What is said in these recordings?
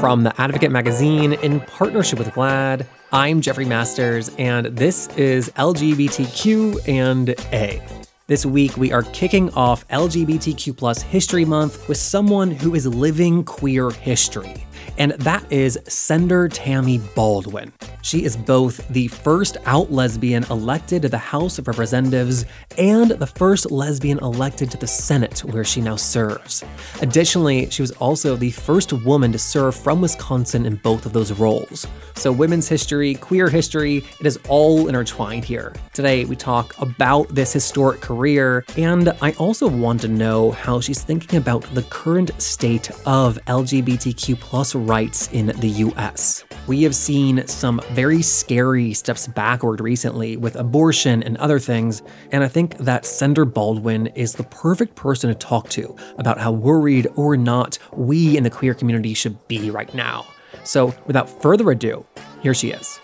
From the Advocate magazine in partnership with GLAAD, I'm Jeffrey Masters, and this is LGBTQ and A. This week, we are kicking off LGBTQ History Month with someone who is living queer history and that is Senator Tammy Baldwin. She is both the first out lesbian elected to the House of Representatives and the first lesbian elected to the Senate, where she now serves. Additionally, she was also the first woman to serve from Wisconsin in both of those roles. So, women's history, queer history, it is all intertwined here. Today, we talk about this historic career, and I also want to know how she's thinking about the current state of LGBTQ plus rights in the US. We have seen some very scary steps backward recently with abortion and other things, and I think that Senator Baldwin is the perfect person to talk to about how worried or not we in the queer community should be right now. So, without further ado, here she is.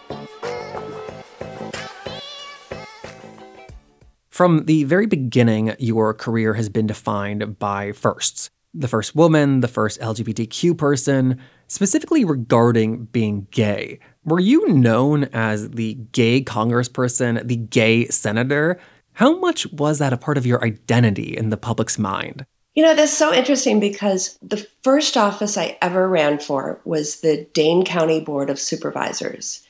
From the very beginning, your career has been defined by firsts the first woman, the first LGBTQ person, specifically regarding being gay. Were you known as the gay congressperson, the gay senator? How much was that a part of your identity in the public's mind? You know, that's so interesting because the first office I ever ran for was the Dane County Board of Supervisors.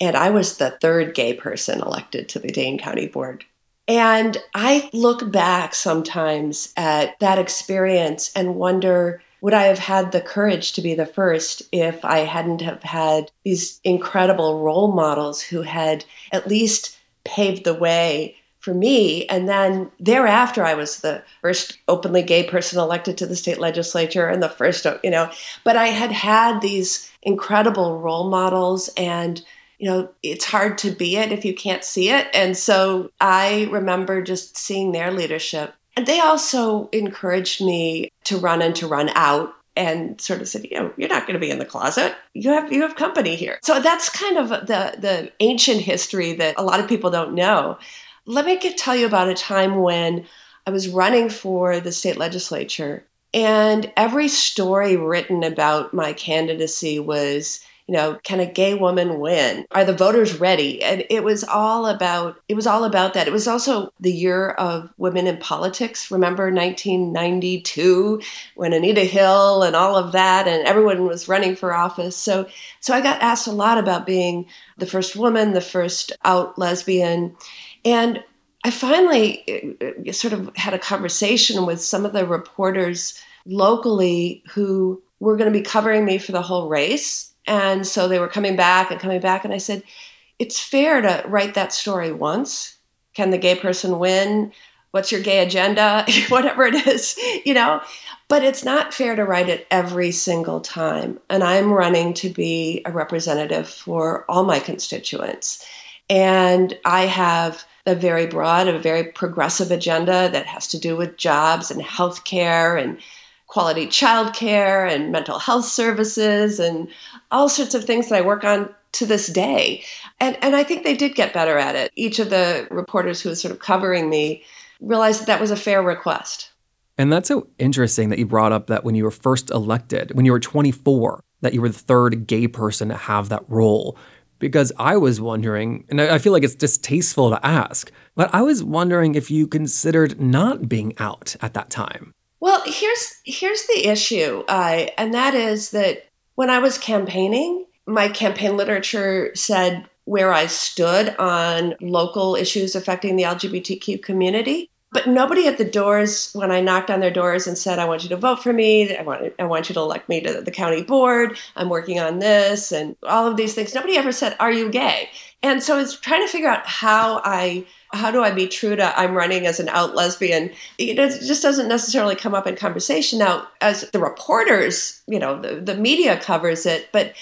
And I was the third gay person elected to the Dane County Board. And I look back sometimes at that experience and wonder would I have had the courage to be the first if I hadn't have had these incredible role models who had at least paved the way for me. And then thereafter, I was the first openly gay person elected to the state legislature and the first, you know, but I had had these incredible role models and you know, it's hard to be it if you can't see it. And so I remember just seeing their leadership and they also encouraged me to run and to run out and sort of said, you know, you're not going to be in the closet. You have you have company here. So that's kind of the the ancient history that a lot of people don't know. Let me get, tell you about a time when I was running for the state legislature and every story written about my candidacy was you know, can a gay woman win? Are the voters ready? And it was all about it was all about that. It was also the year of women in politics. Remember 1992 when Anita Hill and all of that and everyone was running for office. So so I got asked a lot about being the first woman, the first out lesbian. And I finally uh, sort of had a conversation with some of the reporters locally who were going to be covering me for the whole race and so they were coming back and coming back. And I said, it's fair to write that story once. Can the gay person win? What's your gay agenda? Whatever it is, you know? But it's not fair to write it every single time. And I'm running to be a representative for all my constituents. And I have a very broad, a very progressive agenda that has to do with jobs and healthcare and quality childcare and mental health services and all sorts of things that I work on to this day. And, and I think they did get better at it. Each of the reporters who was sort of covering me realized that that was a fair request. And that's so interesting that you brought up that when you were first elected, when you were 24, that you were the third gay person to have that role. Because I was wondering, and I feel like it's distasteful to ask, but I was wondering if you considered not being out at that time. Well, here's here's the issue, uh, and that is that when I was campaigning, my campaign literature said where I stood on local issues affecting the LGBTQ community. But nobody at the doors, when I knocked on their doors and said, I want you to vote for me, I want, I want you to elect me to the county board, I'm working on this, and all of these things, nobody ever said, Are you gay? And so I was trying to figure out how I how do I be true to I'm running as an out lesbian? It just doesn't necessarily come up in conversation. Now, as the reporters, you know, the, the media covers it, but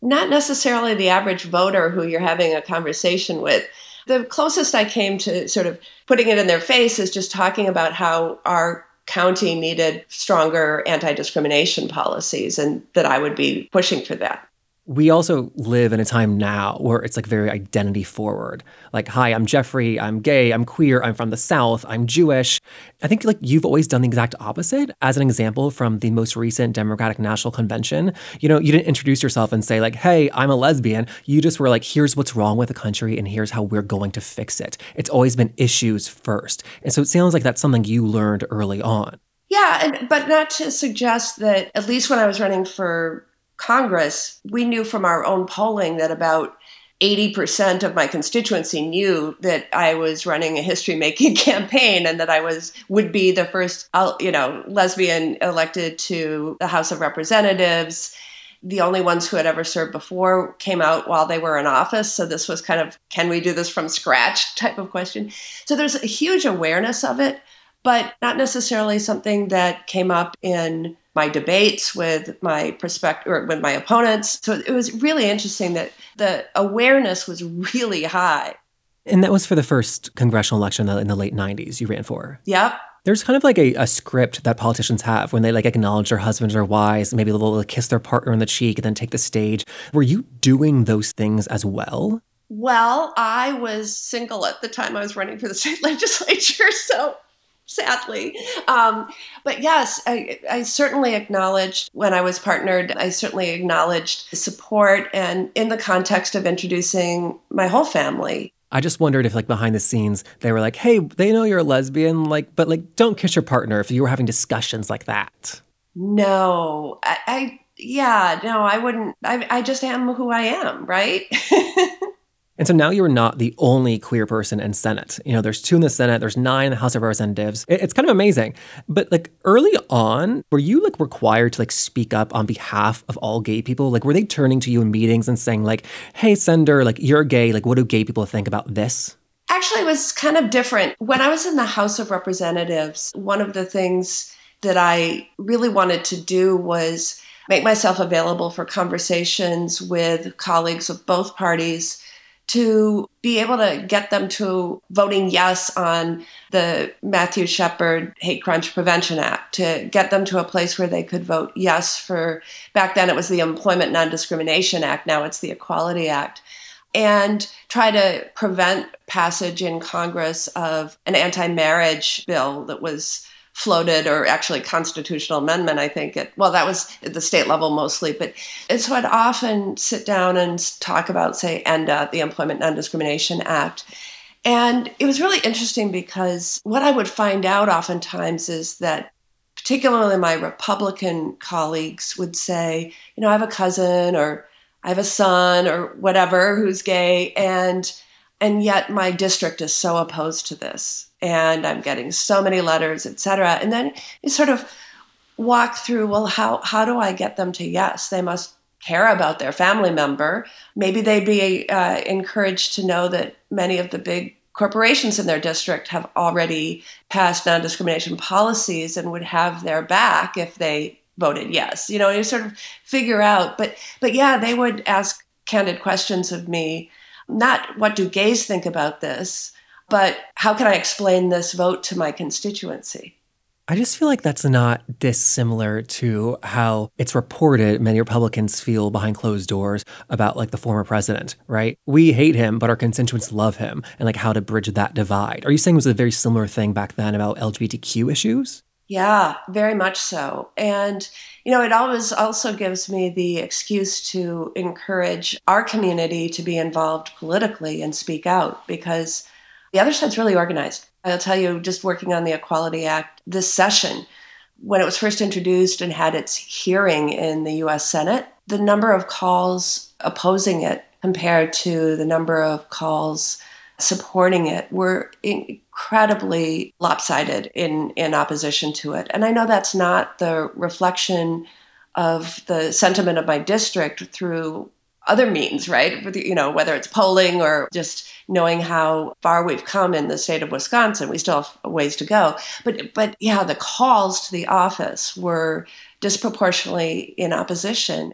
not necessarily the average voter who you're having a conversation with. The closest I came to sort of putting it in their face is just talking about how our county needed stronger anti discrimination policies and that I would be pushing for that. We also live in a time now where it's like very identity forward. Like, hi, I'm Jeffrey, I'm gay, I'm queer, I'm from the South, I'm Jewish. I think like you've always done the exact opposite. As an example from the most recent Democratic National Convention, you know, you didn't introduce yourself and say like, hey, I'm a lesbian. You just were like, here's what's wrong with the country and here's how we're going to fix it. It's always been issues first. And so it sounds like that's something you learned early on. Yeah, and, but not to suggest that at least when I was running for Congress, we knew from our own polling that about 80% of my constituency knew that I was running a history making campaign and that I was would be the first uh, you know lesbian elected to the House of Representatives. The only ones who had ever served before came out while they were in office. So this was kind of can we do this from scratch type of question. So there's a huge awareness of it, but not necessarily something that came up in my debates with my prospect or with my opponents. So it was really interesting that the awareness was really high. And that was for the first congressional election in the late 90s you ran for. Yep. There's kind of like a, a script that politicians have when they like acknowledge their husbands or wives, maybe they'll, kiss their partner on the cheek and then take the stage. Were you doing those things as well? Well, I was single at the time I was running for the state legislature, so sadly. Um, but yes, I, I, certainly acknowledged when I was partnered, I certainly acknowledged support and in the context of introducing my whole family. I just wondered if, like, behind the scenes, they were like, hey, they know you're a lesbian, like, but, like, don't kiss your partner if you were having discussions like that. No, I, I yeah, no, I wouldn't. I, I just am who I am, right? And so now you're not the only queer person in Senate. You know, there's two in the Senate, there's nine in the House of Representatives. It's kind of amazing. But like early on, were you like required to like speak up on behalf of all gay people? Like were they turning to you in meetings and saying like, "Hey, Senator, like you're gay. Like what do gay people think about this?" Actually, it was kind of different. When I was in the House of Representatives, one of the things that I really wanted to do was make myself available for conversations with colleagues of both parties to be able to get them to voting yes on the Matthew Shepard Hate Crimes Prevention Act, to get them to a place where they could vote yes for, back then it was the Employment Non Discrimination Act, now it's the Equality Act, and try to prevent passage in Congress of an anti marriage bill that was floated or actually constitutional amendment i think it well that was at the state level mostly but and so i'd often sit down and talk about say enda the employment non-discrimination act. And it was really interesting because what i would find out oftentimes is that particularly my republican colleagues would say you know i have a cousin or i have a son or whatever who's gay and and yet my district is so opposed to this and I'm getting so many letters, etc. And then you sort of walk through, well, how how do I get them to yes? They must care about their family member. Maybe they'd be uh, encouraged to know that many of the big corporations in their district have already passed non-discrimination policies and would have their back if they voted yes. You know, you sort of figure out. But but yeah, they would ask candid questions of me. Not what do gays think about this, but how can I explain this vote to my constituency? I just feel like that's not dissimilar to how it's reported many Republicans feel behind closed doors about like the former president, right? We hate him, but our constituents love him, and like how to bridge that divide. Are you saying it was a very similar thing back then about LGBTQ issues? Yeah, very much so. And, you know, it always also gives me the excuse to encourage our community to be involved politically and speak out because the other side's really organized. I'll tell you, just working on the Equality Act this session, when it was first introduced and had its hearing in the US Senate, the number of calls opposing it compared to the number of calls supporting it were incredibly lopsided in, in opposition to it. And I know that's not the reflection of the sentiment of my district through other means, right? You know, whether it's polling or just knowing how far we've come in the state of Wisconsin, we still have ways to go. But but yeah, the calls to the office were disproportionately in opposition.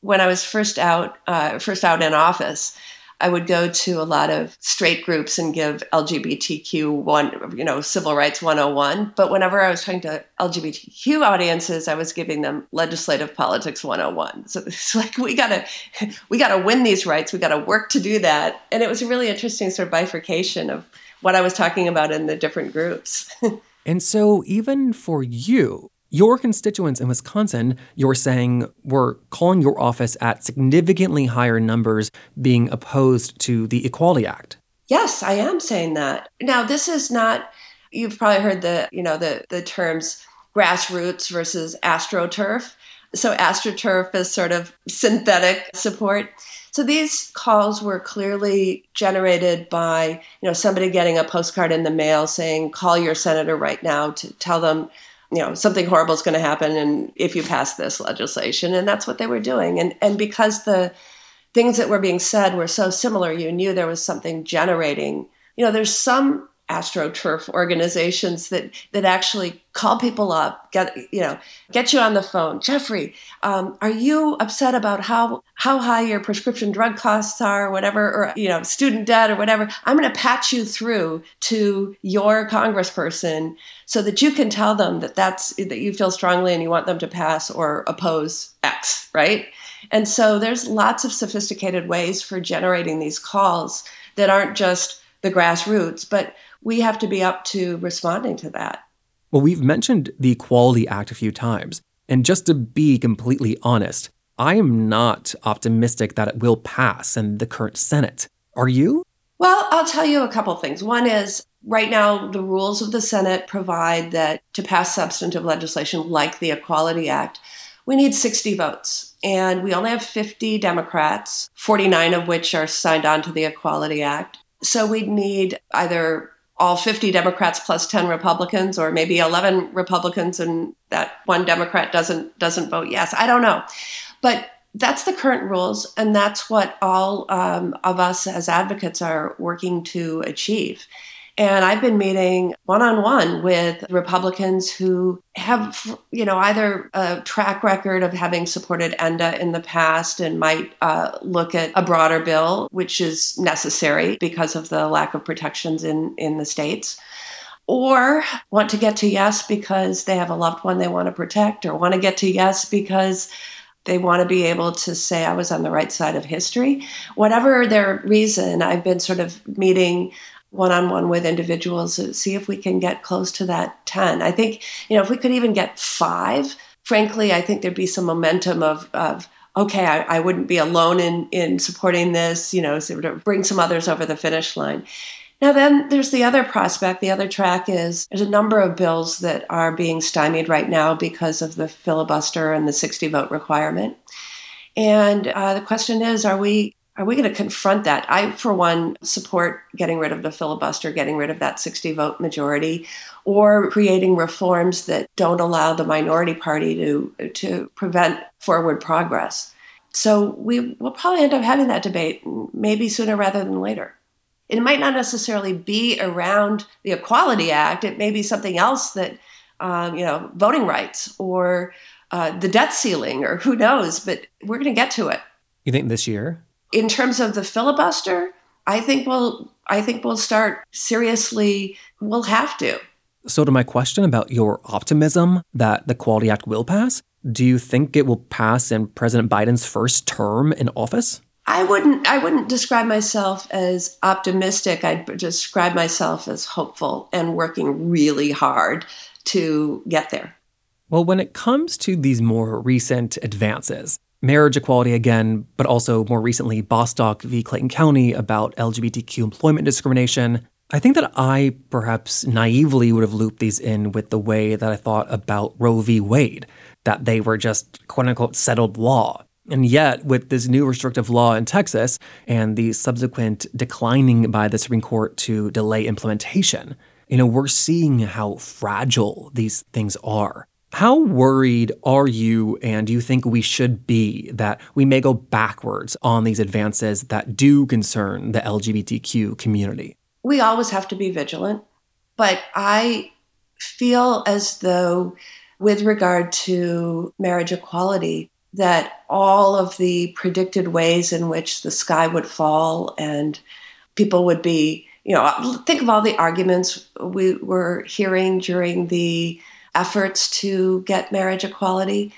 When I was first out, uh, first out in office, I would go to a lot of straight groups and give LGBTQ one, you know, civil rights 101. But whenever I was talking to LGBTQ audiences, I was giving them legislative politics 101. So it's like we gotta we gotta win these rights. We gotta work to do that. And it was a really interesting sort of bifurcation of what I was talking about in the different groups. and so even for you, your constituents in Wisconsin, you're saying, were calling your office at significantly higher numbers being opposed to the Equality Act. Yes, I am saying that. Now, this is not, you've probably heard the, you know, the, the terms grassroots versus astroturf. So astroturf is sort of synthetic support. So these calls were clearly generated by, you know, somebody getting a postcard in the mail saying, call your senator right now to tell them you know something horrible is going to happen and if you pass this legislation and that's what they were doing. And and because the things that were being said were so similar you knew there was something generating you know there's some astroturf organizations that that actually call people up get you know get you on the phone. Jeffrey um, are you upset about how how high your prescription drug costs are or whatever or you know student debt or whatever? I'm going to patch you through to your congressperson so that you can tell them that that's that you feel strongly and you want them to pass or oppose x right? And so there's lots of sophisticated ways for generating these calls that aren't just the grassroots but we have to be up to responding to that. Well, we've mentioned the Equality Act a few times. And just to be completely honest, I am not optimistic that it will pass in the current Senate. Are you? Well, I'll tell you a couple things. One is right now, the rules of the Senate provide that to pass substantive legislation like the Equality Act, we need 60 votes. And we only have 50 Democrats, 49 of which are signed on to the Equality Act. So we'd need either all 50 Democrats plus 10 Republicans or maybe 11 Republicans and that one Democrat doesn't doesn't vote yes. I don't know. But that's the current rules and that's what all um, of us as advocates are working to achieve. And I've been meeting one on one with Republicans who have, you know, either a track record of having supported ENDA in the past and might uh, look at a broader bill, which is necessary because of the lack of protections in, in the states or want to get to yes because they have a loved one they want to protect, or want to get to yes because they want to be able to say, I was on the right side of history. Whatever their reason, I've been sort of meeting one on one with individuals see if we can get close to that 10. I think, you know, if we could even get five, frankly, I think there'd be some momentum of, of okay, I, I wouldn't be alone in, in supporting this, you know, so to bring some others over the finish line. Now, then there's the other prospect. The other track is there's a number of bills that are being stymied right now because of the filibuster and the 60 vote requirement. And uh, the question is are we are we going to confront that? I, for one, support getting rid of the filibuster, getting rid of that 60 vote majority, or creating reforms that don't allow the minority party to, to prevent forward progress. So we will probably end up having that debate maybe sooner rather than later. It might not necessarily be around the Equality Act, it may be something else that, um, you know, voting rights or uh, the debt ceiling or who knows, but we're going to get to it. You think this year? In terms of the filibuster, I think we'll I think we'll start seriously we'll have to. So to my question about your optimism that the Equality Act will pass, do you think it will pass in President Biden's first term in office? I wouldn't I wouldn't describe myself as optimistic. I'd describe myself as hopeful and working really hard to get there. Well, when it comes to these more recent advances, marriage equality again, but also more recently, Bostock v. Clayton County about LGBTQ employment discrimination. I think that I perhaps naively would have looped these in with the way that I thought about Roe v. Wade, that they were just quote unquote settled law. And yet, with this new restrictive law in Texas and the subsequent declining by the Supreme Court to delay implementation, you know, we're seeing how fragile these things are. How worried are you and do you think we should be that we may go backwards on these advances that do concern the LGBTQ community? We always have to be vigilant, but I feel as though, with regard to marriage equality, that all of the predicted ways in which the sky would fall and people would be, you know, think of all the arguments we were hearing during the efforts to get marriage equality.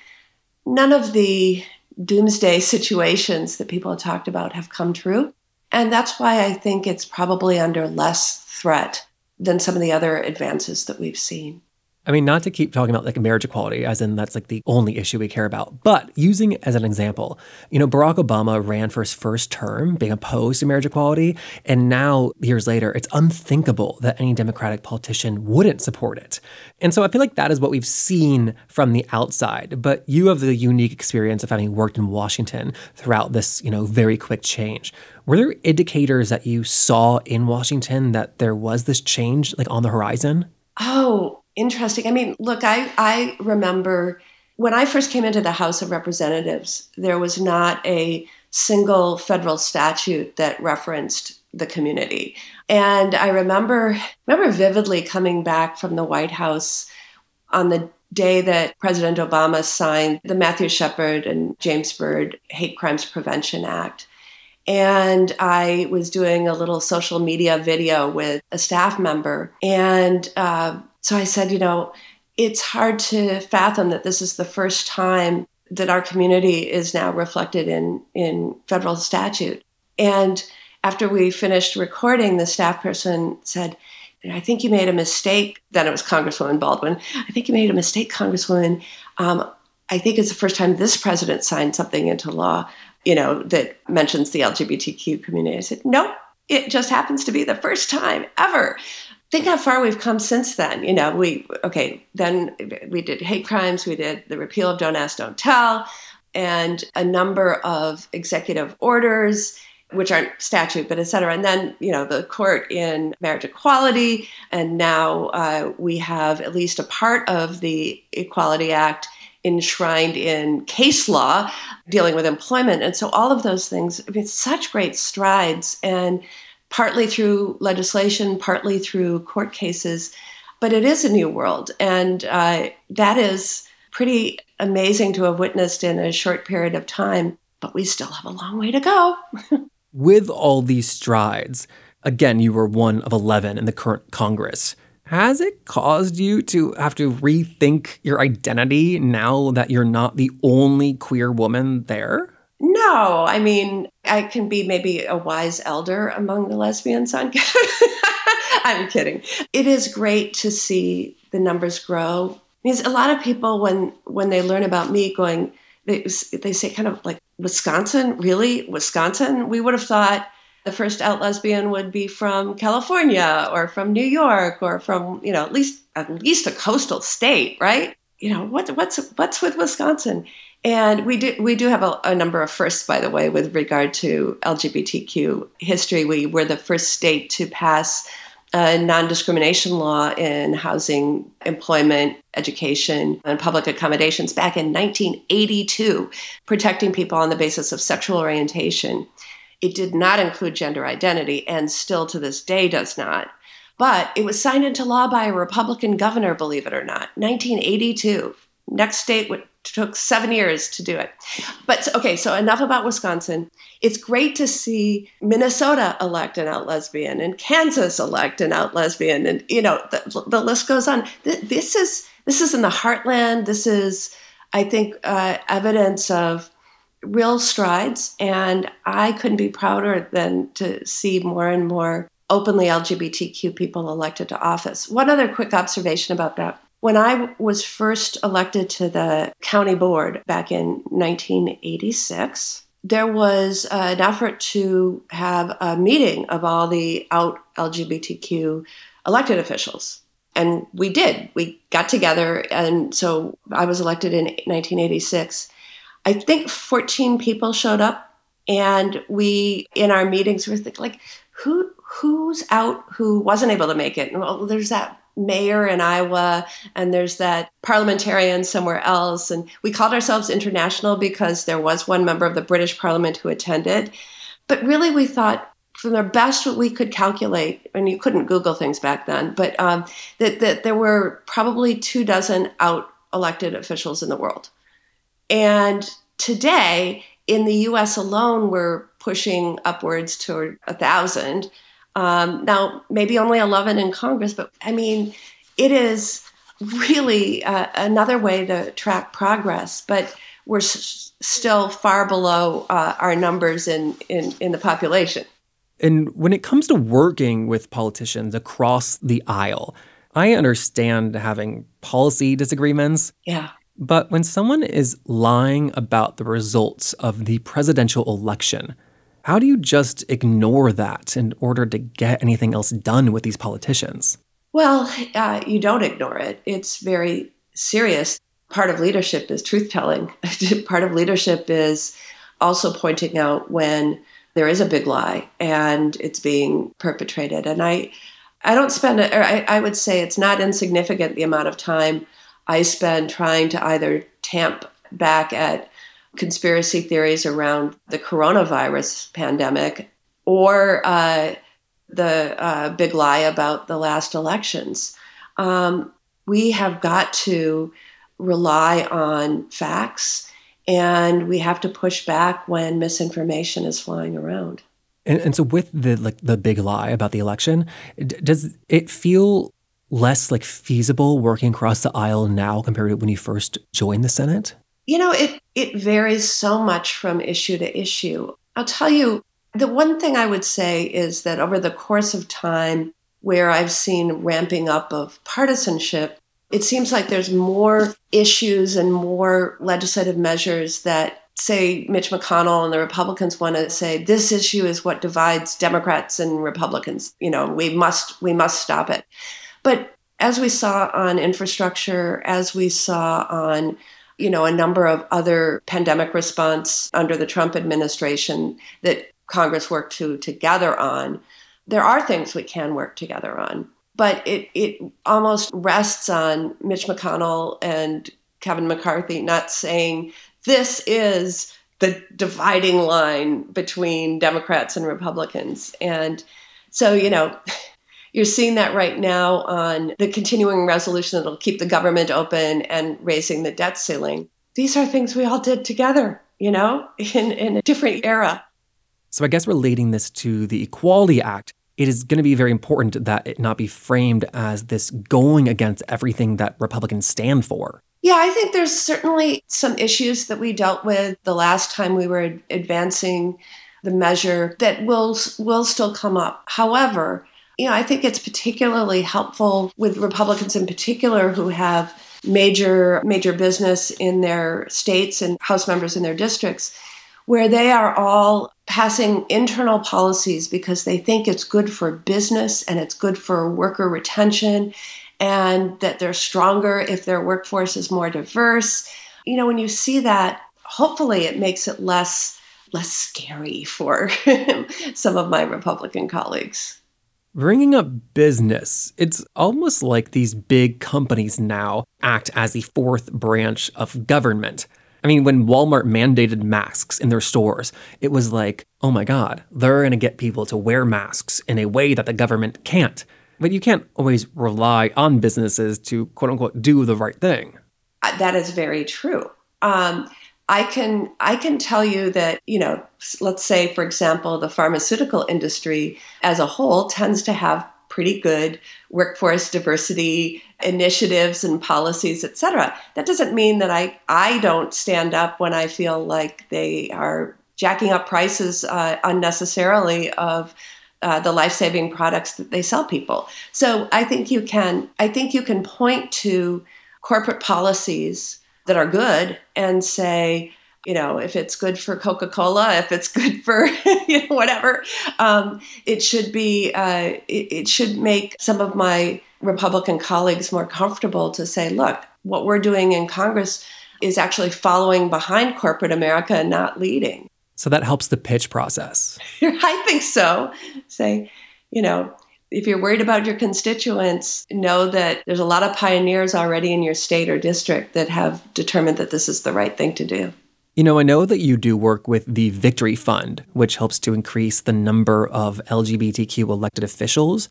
None of the doomsday situations that people have talked about have come true. And that's why I think it's probably under less threat than some of the other advances that we've seen. I mean, not to keep talking about like marriage equality, as in that's like the only issue we care about, but using as an example, you know, Barack Obama ran for his first term being opposed to marriage equality. And now, years later, it's unthinkable that any Democratic politician wouldn't support it. And so I feel like that is what we've seen from the outside. But you have the unique experience of having worked in Washington throughout this, you know, very quick change. Were there indicators that you saw in Washington that there was this change like on the horizon? Oh, interesting. I mean, look, I, I remember when I first came into the House of Representatives, there was not a single federal statute that referenced the community. And I remember remember vividly coming back from the White House on the day that President Obama signed the Matthew Shepard and James Byrd Hate Crimes Prevention Act. And I was doing a little social media video with a staff member. And uh, so I said, you know, it's hard to fathom that this is the first time that our community is now reflected in, in federal statute. And after we finished recording, the staff person said, I think you made a mistake. Then it was Congresswoman Baldwin. I think you made a mistake, Congresswoman. Um, I think it's the first time this president signed something into law, you know, that mentions the LGBTQ community. I said, nope, it just happens to be the first time ever think how far we've come since then. You know, we okay, then we did hate crimes, we did the repeal of Don't Ask, Don't Tell, and a number of executive orders which aren't statute, but et cetera. And then, you know, the court in marriage equality. And now uh, we have at least a part of the Equality Act enshrined in case law dealing with employment. And so all of those things, I mean, such great strides. And partly through legislation, partly through court cases. But it is a new world. And uh, that is pretty amazing to have witnessed in a short period of time. But we still have a long way to go. With all these strides, again, you were one of 11 in the current Congress. Has it caused you to have to rethink your identity now that you're not the only queer woman there? No, I mean, I can be maybe a wise elder among the lesbians on I'm kidding. It is great to see the numbers grow. Because a lot of people, when when they learn about me, going, they, they say kind of like Wisconsin, really Wisconsin. We would have thought the first out lesbian would be from California or from New York or from you know at least at least a coastal state, right? You know what what's what's with Wisconsin? And we do we do have a, a, number of firsts, by the way, with regard to LGBTQ history. We were the first state to pass a non-discrimination law in housing, employment, education, and public accommodations back in 1982, protecting people on the basis of sexual orientation. It did not include gender identity, and still to this day does not. But it was signed into law by a Republican governor, believe it or not, 1982. Next state took seven years to do it. But okay, so enough about Wisconsin. It's great to see Minnesota elect an out lesbian and Kansas elect an out lesbian, and you know the, the list goes on. This is this is in the heartland. This is, I think, uh, evidence of real strides, and I couldn't be prouder than to see more and more openly LGBTQ people elected to office. One other quick observation about that when I was first elected to the county board back in 1986, there was an effort to have a meeting of all the out LGBTQ elected officials. And we did. We got together. And so I was elected in 1986. I think 14 people showed up. And we, in our meetings, were thinking, like, who who's out who wasn't able to make it? And well, there's that mayor in Iowa, and there's that parliamentarian somewhere else. And we called ourselves international because there was one member of the British Parliament who attended. But really, we thought from the best we could calculate, and you couldn't Google things back then, but um, that, that there were probably two dozen out elected officials in the world. And today, in the US alone, we're pushing upwards toward a thousand. Um, now, maybe only 11 in Congress, but I mean, it is really uh, another way to track progress. But we're s- still far below uh, our numbers in, in, in the population. And when it comes to working with politicians across the aisle, I understand having policy disagreements. Yeah. But when someone is lying about the results of the presidential election, how do you just ignore that in order to get anything else done with these politicians? Well, uh, you don't ignore it. It's very serious. Part of leadership is truth telling. Part of leadership is also pointing out when there is a big lie and it's being perpetrated. And I, I don't spend, or I, I would say it's not insignificant the amount of time I spend trying to either tamp back at conspiracy theories around the coronavirus pandemic or uh, the uh, big lie about the last elections. Um, we have got to rely on facts and we have to push back when misinformation is flying around. And, and so, with the like the big lie about the election, d- does it feel less like feasible working across the aisle now compared to when you first joined the Senate? You know, it it varies so much from issue to issue. I'll tell you, the one thing I would say is that over the course of time, where I've seen ramping up of partisanship, it seems like there's more issues and more legislative measures that say Mitch McConnell and the Republicans want to say this issue is what divides Democrats and Republicans. You know, we must we must stop it. But as we saw on infrastructure, as we saw on you know a number of other pandemic response under the Trump administration that Congress worked to together on, there are things we can work together on but it, it almost rests on Mitch McConnell and Kevin McCarthy not saying this is the dividing line between Democrats and Republicans. And so, you know, you're seeing that right now on the continuing resolution that'll keep the government open and raising the debt ceiling. These are things we all did together, you know, in, in a different era. So I guess relating this to the Equality Act, it is going to be very important that it not be framed as this going against everything that Republicans stand for. Yeah, I think there's certainly some issues that we dealt with the last time we were advancing the measure that will will still come up. However, you know, I think it's particularly helpful with Republicans in particular who have major major business in their states and house members in their districts where they are all passing internal policies because they think it's good for business and it's good for worker retention and that they're stronger if their workforce is more diverse. You know, when you see that, hopefully it makes it less less scary for some of my Republican colleagues. Bringing up business, it's almost like these big companies now act as the fourth branch of government. I mean, when Walmart mandated masks in their stores, it was like, oh my God, they're going to get people to wear masks in a way that the government can't. But you can't always rely on businesses to quote unquote do the right thing. Uh, that is very true. Um, I can I can tell you that you know let's say for example the pharmaceutical industry as a whole tends to have pretty good workforce diversity initiatives and policies, et cetera. That doesn't mean that I, I don't stand up when I feel like they are jacking up prices uh, unnecessarily of uh, the life-saving products that they sell people. So I think you can I think you can point to corporate policies that are good and say, you know, if it's good for Coca Cola, if it's good for you know, whatever, um, it should be. Uh, it, it should make some of my Republican colleagues more comfortable to say, look, what we're doing in Congress is actually following behind corporate America and not leading. So that helps the pitch process. I think so. Say, you know, if you're worried about your constituents, know that there's a lot of pioneers already in your state or district that have determined that this is the right thing to do. You know, I know that you do work with the Victory Fund, which helps to increase the number of LGBTQ elected officials.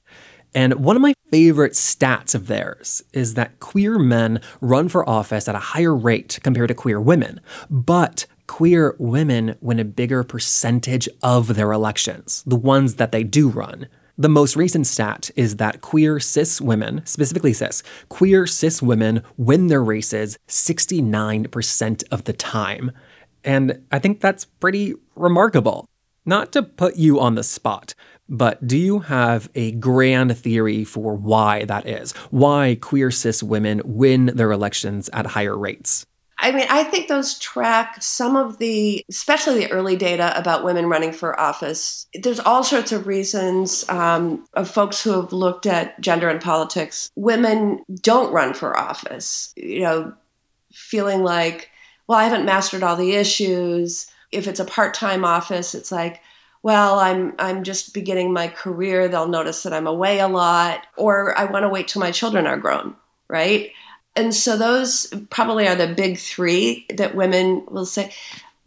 And one of my favorite stats of theirs is that queer men run for office at a higher rate compared to queer women. But queer women win a bigger percentage of their elections, the ones that they do run. The most recent stat is that queer cis women, specifically cis, queer cis women win their races 69% of the time. And I think that's pretty remarkable. Not to put you on the spot, but do you have a grand theory for why that is? Why queer cis women win their elections at higher rates? I mean, I think those track some of the, especially the early data about women running for office. There's all sorts of reasons um, of folks who have looked at gender and politics. Women don't run for office, you know, feeling like, well, I haven't mastered all the issues. If it's a part time office, it's like, well, I'm I'm just beginning my career. They'll notice that I'm away a lot, or I want to wait till my children are grown, right? And so those probably are the big three that women will say.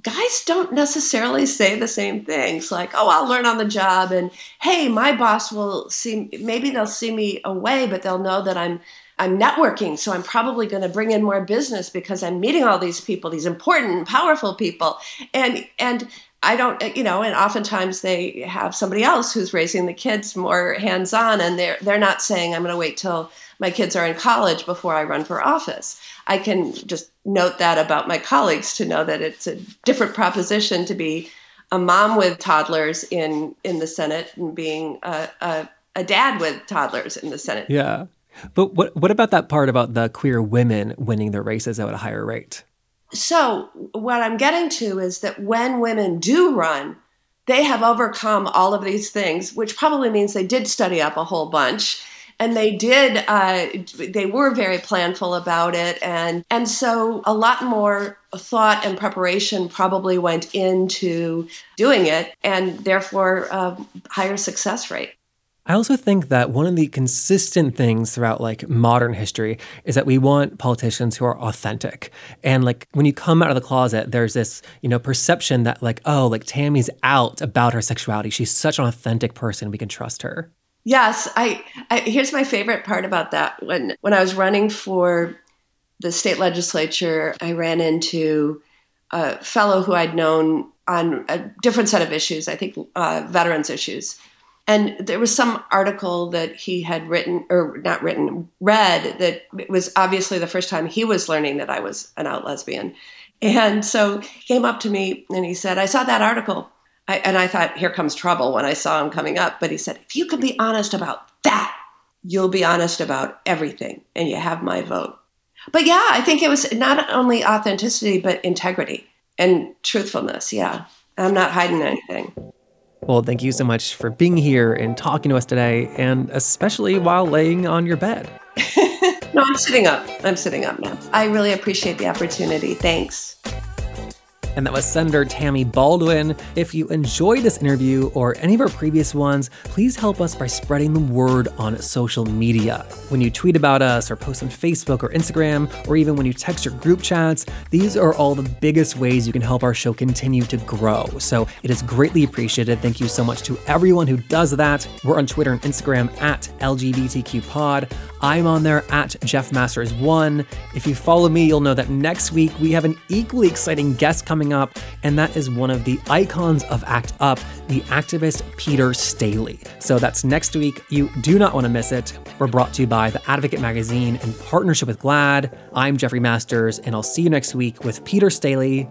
Guys don't necessarily say the same things like, oh, I'll learn on the job. And hey, my boss will see, maybe they'll see me away, but they'll know that I'm I'm networking, so I'm probably going to bring in more business because I'm meeting all these people, these important, powerful people. And and I don't, you know, and oftentimes they have somebody else who's raising the kids more hands on, and they're they're not saying I'm going to wait till my kids are in college before I run for office. I can just note that about my colleagues to know that it's a different proposition to be a mom with toddlers in in the Senate and being a, a, a dad with toddlers in the Senate. Yeah, but what what about that part about the queer women winning their races at a higher rate? So, what I'm getting to is that when women do run, they have overcome all of these things, which probably means they did study up a whole bunch and they did uh, they were very planful about it and and so a lot more thought and preparation probably went into doing it and therefore uh, higher success rate I also think that one of the consistent things throughout like modern history is that we want politicians who are authentic. And like when you come out of the closet, there's this, you know, perception that like, oh, like Tammy's out about her sexuality. She's such an authentic person. We can trust her. Yes, I, I here's my favorite part about that. When when I was running for the state legislature, I ran into a fellow who I'd known on a different set of issues, I think uh, veterans issues. And there was some article that he had written or not written read that was obviously the first time he was learning that i was an out lesbian. And so he came up to me and he said i saw that article I, and i thought here comes trouble when i saw him coming up but he said if you can be honest about that you'll be honest about everything and you have my vote but yeah i think it was not only authenticity but integrity and truthfulness yeah i'm not hiding anything well, thank you so much for being here and talking to us today, and especially while laying on your bed. no, I'm sitting up. I'm sitting up now. I really appreciate the opportunity. Thanks and that was Senator Tammy Baldwin. If you enjoyed this interview or any of our previous ones, please help us by spreading the word on social media. When you tweet about us or post on Facebook or Instagram, or even when you text your group chats, these are all the biggest ways you can help our show continue to grow. So it is greatly appreciated. Thank you so much to everyone who does that. We're on Twitter and Instagram at LGBTQPod. I'm on there at Jeff Masters1. If you follow me, you'll know that next week we have an equally exciting guest coming coming up, and that is one of the icons of ACT UP, the activist Peter Staley. So that's next week. You do not want to miss it. We're brought to you by The Advocate Magazine in partnership with GLAAD. I'm Jeffrey Masters, and I'll see you next week with Peter Staley.